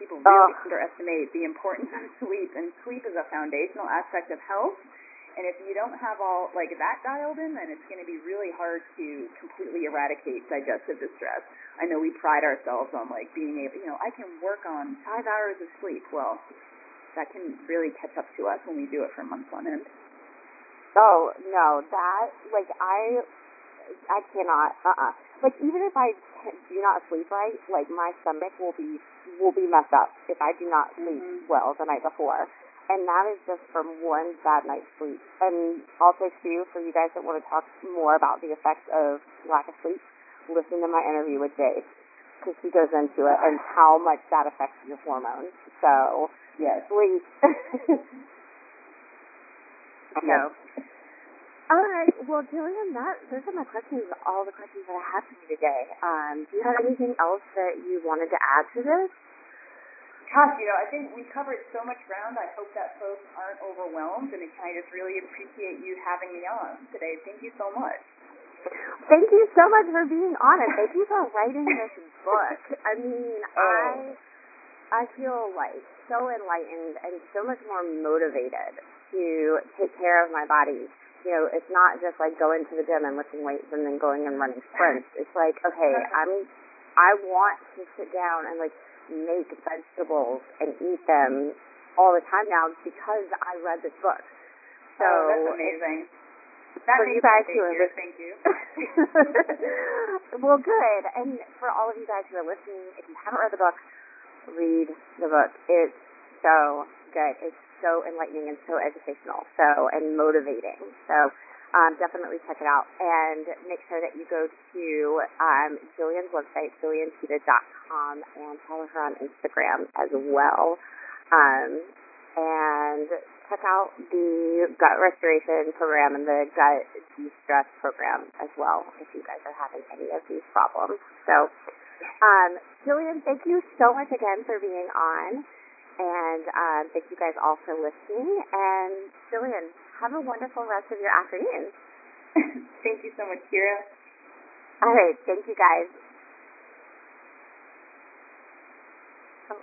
S2: People really
S1: Oh.
S2: underestimate the importance of <laughs> sleep, and sleep is a foundational aspect of health. And if you don't have all like that dialed in, then it's going to be really hard to completely eradicate digestive distress. I know we pride ourselves on like being able, you know, I can work on five hours of sleep. Well, that can really catch up to us when we do it for months on end.
S1: Oh no, that like I, I cannot. Uh uh Like even if I do not sleep right, like my stomach will be will be messed up if I do not sleep
S2: Mhm.
S1: well the night before. And that is just from one bad night's sleep. And also too, for you guys that want to talk more about the effects of lack of sleep, listen to my interview with Jay because he goes into it and how much that affects your hormones. So
S2: Yes.
S1: sleep.
S2: So, <laughs>
S1: All right. Well, Jillian, that those are my questions. All the questions that I have for you today. Um, do you have anything else that you wanted to add to this?
S2: Gosh, you know, I think we covered so much ground. I hope that folks aren't overwhelmed, and I just really appreciate you having me on today. Thank you so much.
S1: Thank you so much for being on and thank you for writing this book. I mean, <laughs>
S2: Oh.
S1: I I feel like so enlightened and so much more motivated to take care of my body. You know, it's not just like going to the gym and lifting weights and then going and running sprints. It's like, okay, <laughs> I'm I want to sit down and like make vegetables and eat them all the time now because I read this book. So
S2: oh, that's amazing. That
S1: for you guys who are listening-
S2: Thank you. <laughs>
S1: well, good. And for all of you guys who are listening, if you haven't read the book, read the book. It's so good. It's so enlightening and so educational. So and motivating. So um, definitely check it out and make sure that you go to um, Jillian's website, jillianteta.com, and follow her on Instagram as well. Um, and check out the gut restoration program and the gut de-stress program as well if you guys are having any of these problems. So, um, Jillian, thank you so much again for being on. And um, thank you guys all for listening. And Jillian, have a wonderful rest of your afternoon. <laughs>
S2: Thank you so much, Kira.
S1: All right. Thank you guys.